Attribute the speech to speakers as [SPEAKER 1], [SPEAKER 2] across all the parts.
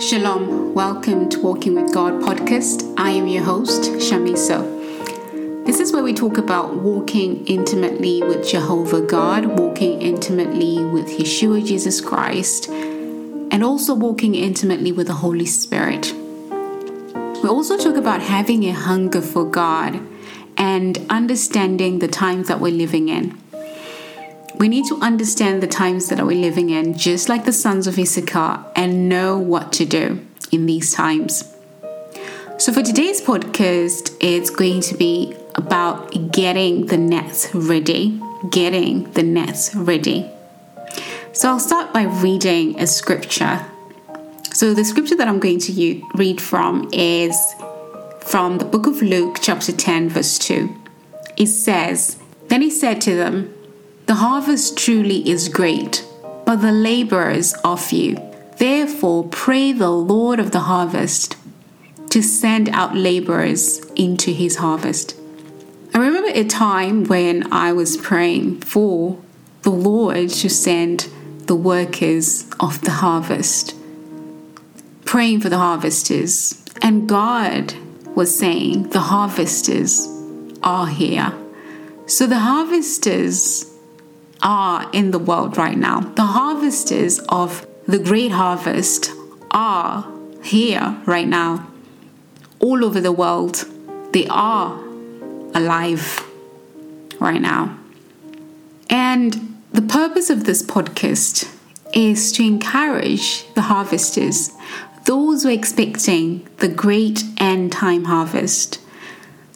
[SPEAKER 1] Shalom, welcome to Walking with God podcast. I am your host, Shamiso. This is where we talk about walking intimately with Jehovah God, walking intimately with Yeshua Jesus Christ, and also walking intimately with the Holy Spirit. We also talk about having a hunger for God and understanding the times that we're living in. We need to understand the times that we're living in, just like the sons of Issachar, and know what to do in these times. So, for today's podcast, it's going to be about getting the nets ready. Getting the nets ready. So, I'll start by reading a scripture. So, the scripture that I'm going to read from is from the book of Luke, chapter 10, verse 2. It says, Then he said to them, the harvest truly is great, but the laborers are few. Therefore, pray the Lord of the harvest to send out laborers into his harvest. I remember a time when I was praying for the Lord to send the workers of the harvest, praying for the harvesters, and God was saying, The harvesters are here. So the harvesters are in the world right now. The harvesters of the great harvest are here right now, all over the world. They are alive right now. And the purpose of this podcast is to encourage the harvesters, those who are expecting the great end time harvest,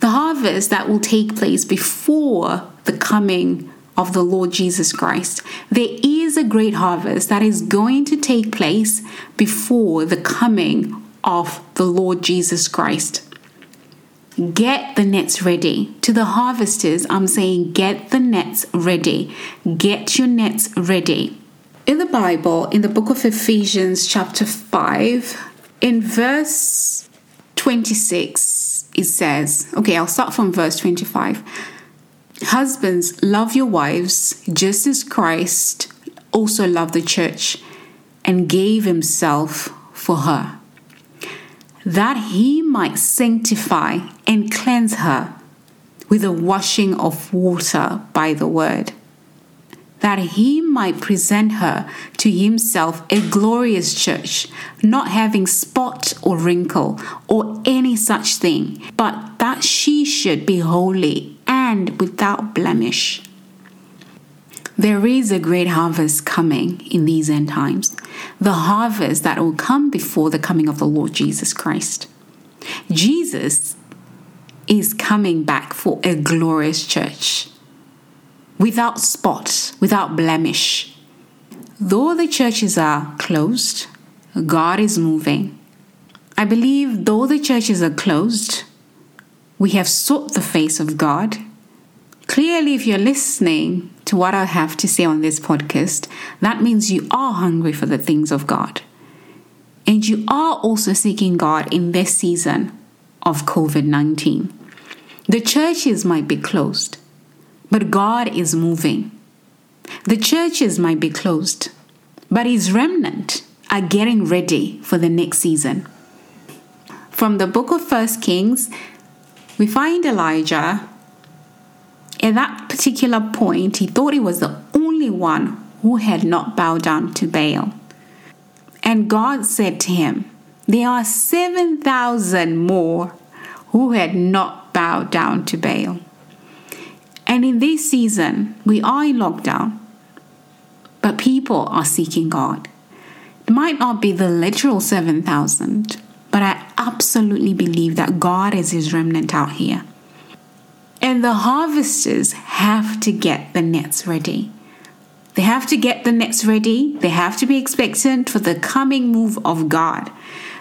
[SPEAKER 1] the harvest that will take place before the coming of the Lord Jesus Christ. There is a great harvest that is going to take place before the coming of the Lord Jesus Christ. Get the nets ready. To the harvesters, I'm saying get the nets ready. Get your nets ready. In the Bible, in the book of Ephesians, chapter 5, in verse 26, it says, okay, I'll start from verse 25. Husbands, love your wives just as Christ also loved the church and gave himself for her, that he might sanctify and cleanse her with the washing of water by the word, that he might present her to himself a glorious church, not having spot or wrinkle or any such thing, but that she should be holy without blemish. There is a great harvest coming in these end times, the harvest that will come before the coming of the Lord Jesus Christ. Jesus is coming back for a glorious church without spot, without blemish. Though the churches are closed, God is moving. I believe though the churches are closed, we have sought the face of God Clearly, if you're listening to what I have to say on this podcast, that means you are hungry for the things of God. And you are also seeking God in this season of COVID 19. The churches might be closed, but God is moving. The churches might be closed, but His remnant are getting ready for the next season. From the book of First Kings, we find Elijah at that particular point, he thought he was the only one who had not bowed down to Baal. And God said to him, There are 7,000 more who had not bowed down to Baal. And in this season, we are in lockdown, but people are seeking God. It might not be the literal 7,000, but I absolutely believe that God is his remnant out here. And the harvesters have to get the nets ready. They have to get the nets ready. They have to be expectant for the coming move of God.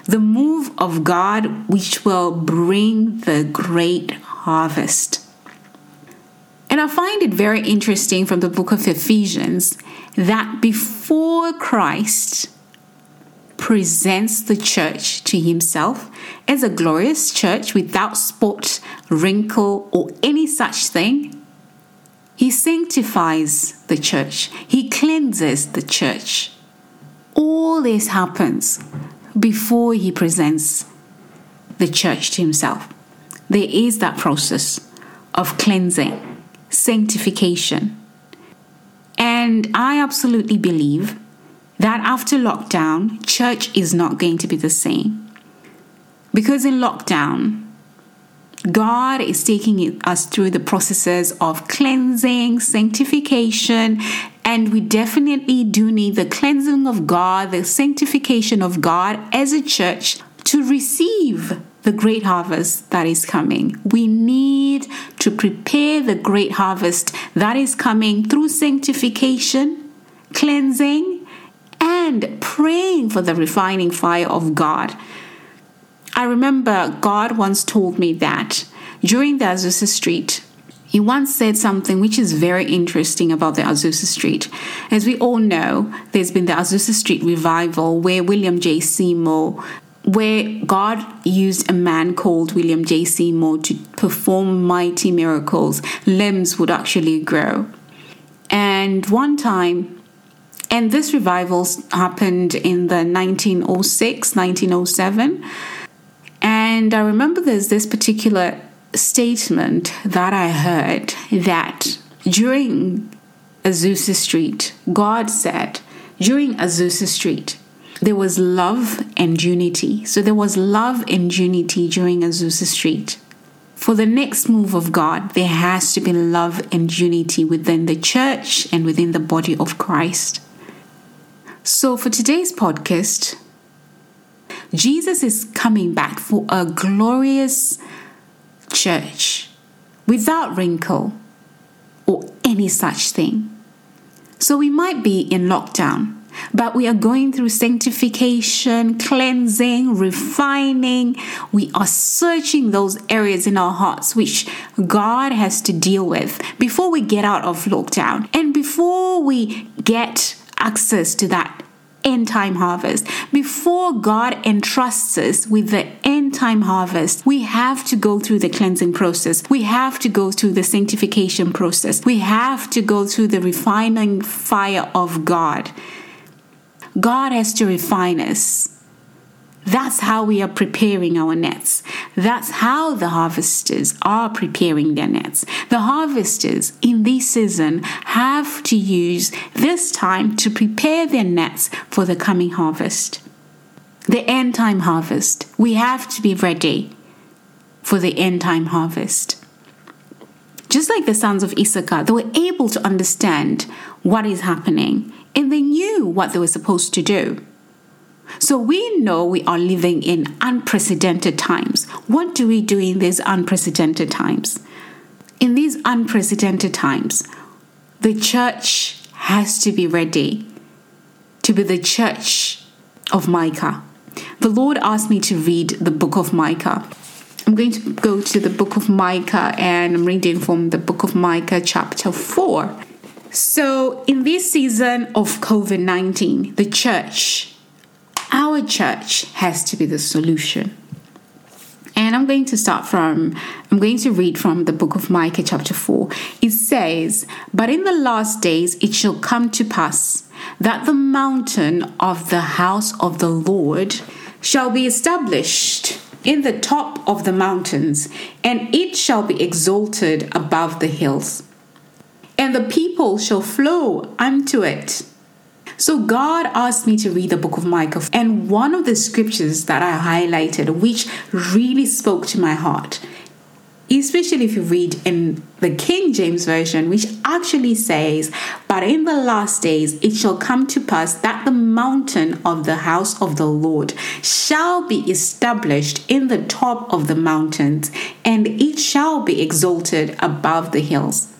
[SPEAKER 1] The move of God which will bring the great harvest. And I find it very interesting from the book of Ephesians that before Christ presents the church to himself as a glorious church without spot, wrinkle, or any such thing. He sanctifies the church, he cleanses the church. All this happens before he presents the church to himself. There is that process of cleansing, sanctification. And I absolutely believe that after lockdown, church is not going to be the same. Because in lockdown, God is taking us through the processes of cleansing, sanctification, and we definitely do need the cleansing of God, the sanctification of God as a church to receive the great harvest that is coming. We need to prepare the great harvest that is coming through sanctification, cleansing, and praying for the refining fire of God. I remember God once told me that during the Azusa Street, he once said something which is very interesting about the Azusa Street. As we all know, there's been the Azusa Street revival where William J. Seymour where God used a man called William J. Seymour to perform mighty miracles, limbs would actually grow. And one time, and this revival happened in the 1906, 1907. And I remember there's this particular statement that I heard that during Azusa Street, God said, during Azusa Street, there was love and unity. So there was love and unity during Azusa Street. For the next move of God, there has to be love and unity within the church and within the body of Christ. So for today's podcast, Jesus is coming back for a glorious church without wrinkle or any such thing. So we might be in lockdown but we are going through sanctification, cleansing, refining. We are searching those areas in our hearts which God has to deal with before we get out of lockdown and before we get access to that end time harvest. Before God entrusts us with the end time harvest, we have to go through the cleansing process. We have to go through the sanctification process. We have to go through the refining fire of God. God has to refine us. That's how we are preparing our nets. That's how the harvesters are preparing their nets. The harvesters in this season have to use this time to prepare their nets for the coming harvest. The end time harvest. We have to be ready for the end time harvest. Just like the sons of Issachar, they were able to understand what is happening and they knew what they were supposed to do. So we know we are living in unprecedented times. What do we do in these unprecedented times? In these unprecedented times, the church has to be ready to be the church of Micah. The Lord asked me to read the book of Micah. I'm going to go to the book of Micah and I'm reading from the book of Micah, chapter 4. So, in this season of COVID 19, the church, our church, has to be the solution. And I'm going to start from, I'm going to read from the book of Micah, chapter 4. It says, But in the last days it shall come to pass that the mountain of the house of the Lord shall be established in the top of the mountains, and it shall be exalted above the hills and the people shall flow unto it. So God asked me to read the book of Micah, and one of the scriptures that I highlighted, which really spoke to my heart, especially if you read in the King James Version, which actually says, But in the last days it shall come to pass that the mountain of the house of the Lord shall be established in the top of the mountains, and it shall be exalted above the hills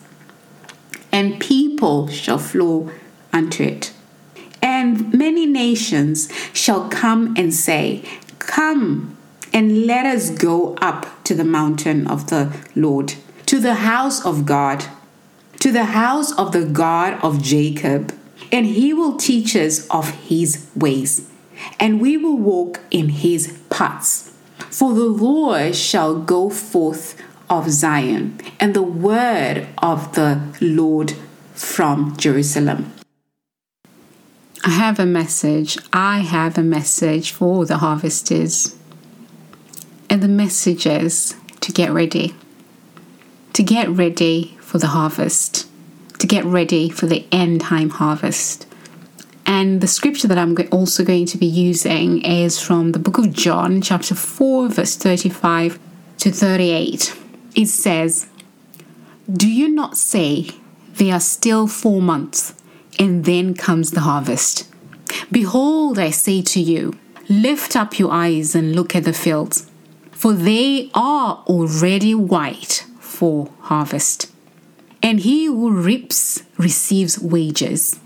[SPEAKER 1] and people shall flow unto it. And many nations shall come and say, Come and let us go up to the mountain of the Lord, to the house of God, to the house of the God of Jacob, and he will teach us of his ways, and we will walk in his paths. For the Lord shall go forth of Zion and the word of the Lord from Jerusalem. I have a message. I have a message for the harvesters. And the message is to get ready. To get ready for the harvest. To get ready for the end time harvest. And the scripture that I'm also going to be using is from the book of John, chapter 4, verse 35 to 38. It says, Do you not say, There are still four months? And then comes the harvest. Behold, I say to you, lift up your eyes and look at the fields, for they are already white for harvest. And he who reaps receives wages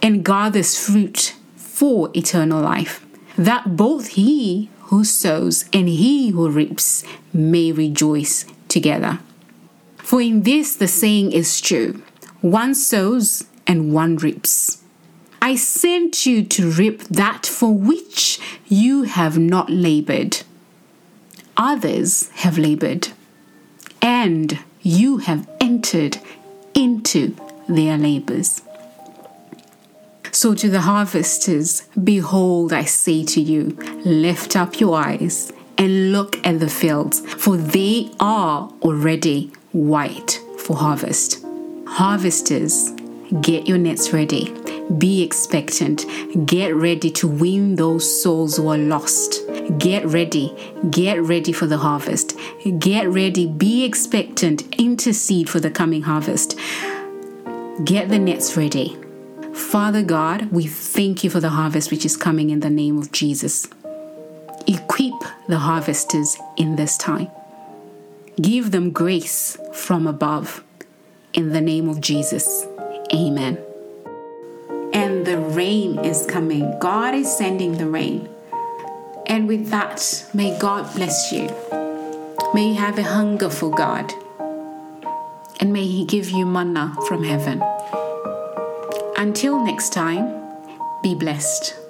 [SPEAKER 1] and gathers fruit for eternal life, that both he who sows and he who reaps may rejoice together. For in this the saying is true one sows and one reaps. I sent you to reap that for which you have not labored. Others have labored, and you have entered into their labors. So to the harvesters, behold, I say to you, lift up your eyes and look at the fields, for they are already white for harvest. Harvesters, Get your nets ready. Be expectant. Get ready to win those souls who are lost. Get ready. Get ready for the harvest. Get ready. Be expectant. Intercede for the coming harvest. Get the nets ready. Father God, we thank you for the harvest which is coming in the name of Jesus. Equip the harvesters in this time. Give them grace from above in the name of Jesus. Amen. And the rain is coming. God is sending the rain. And with that, may God bless you. May you have a hunger for God. And may He give you manna from heaven. Until next time, be blessed.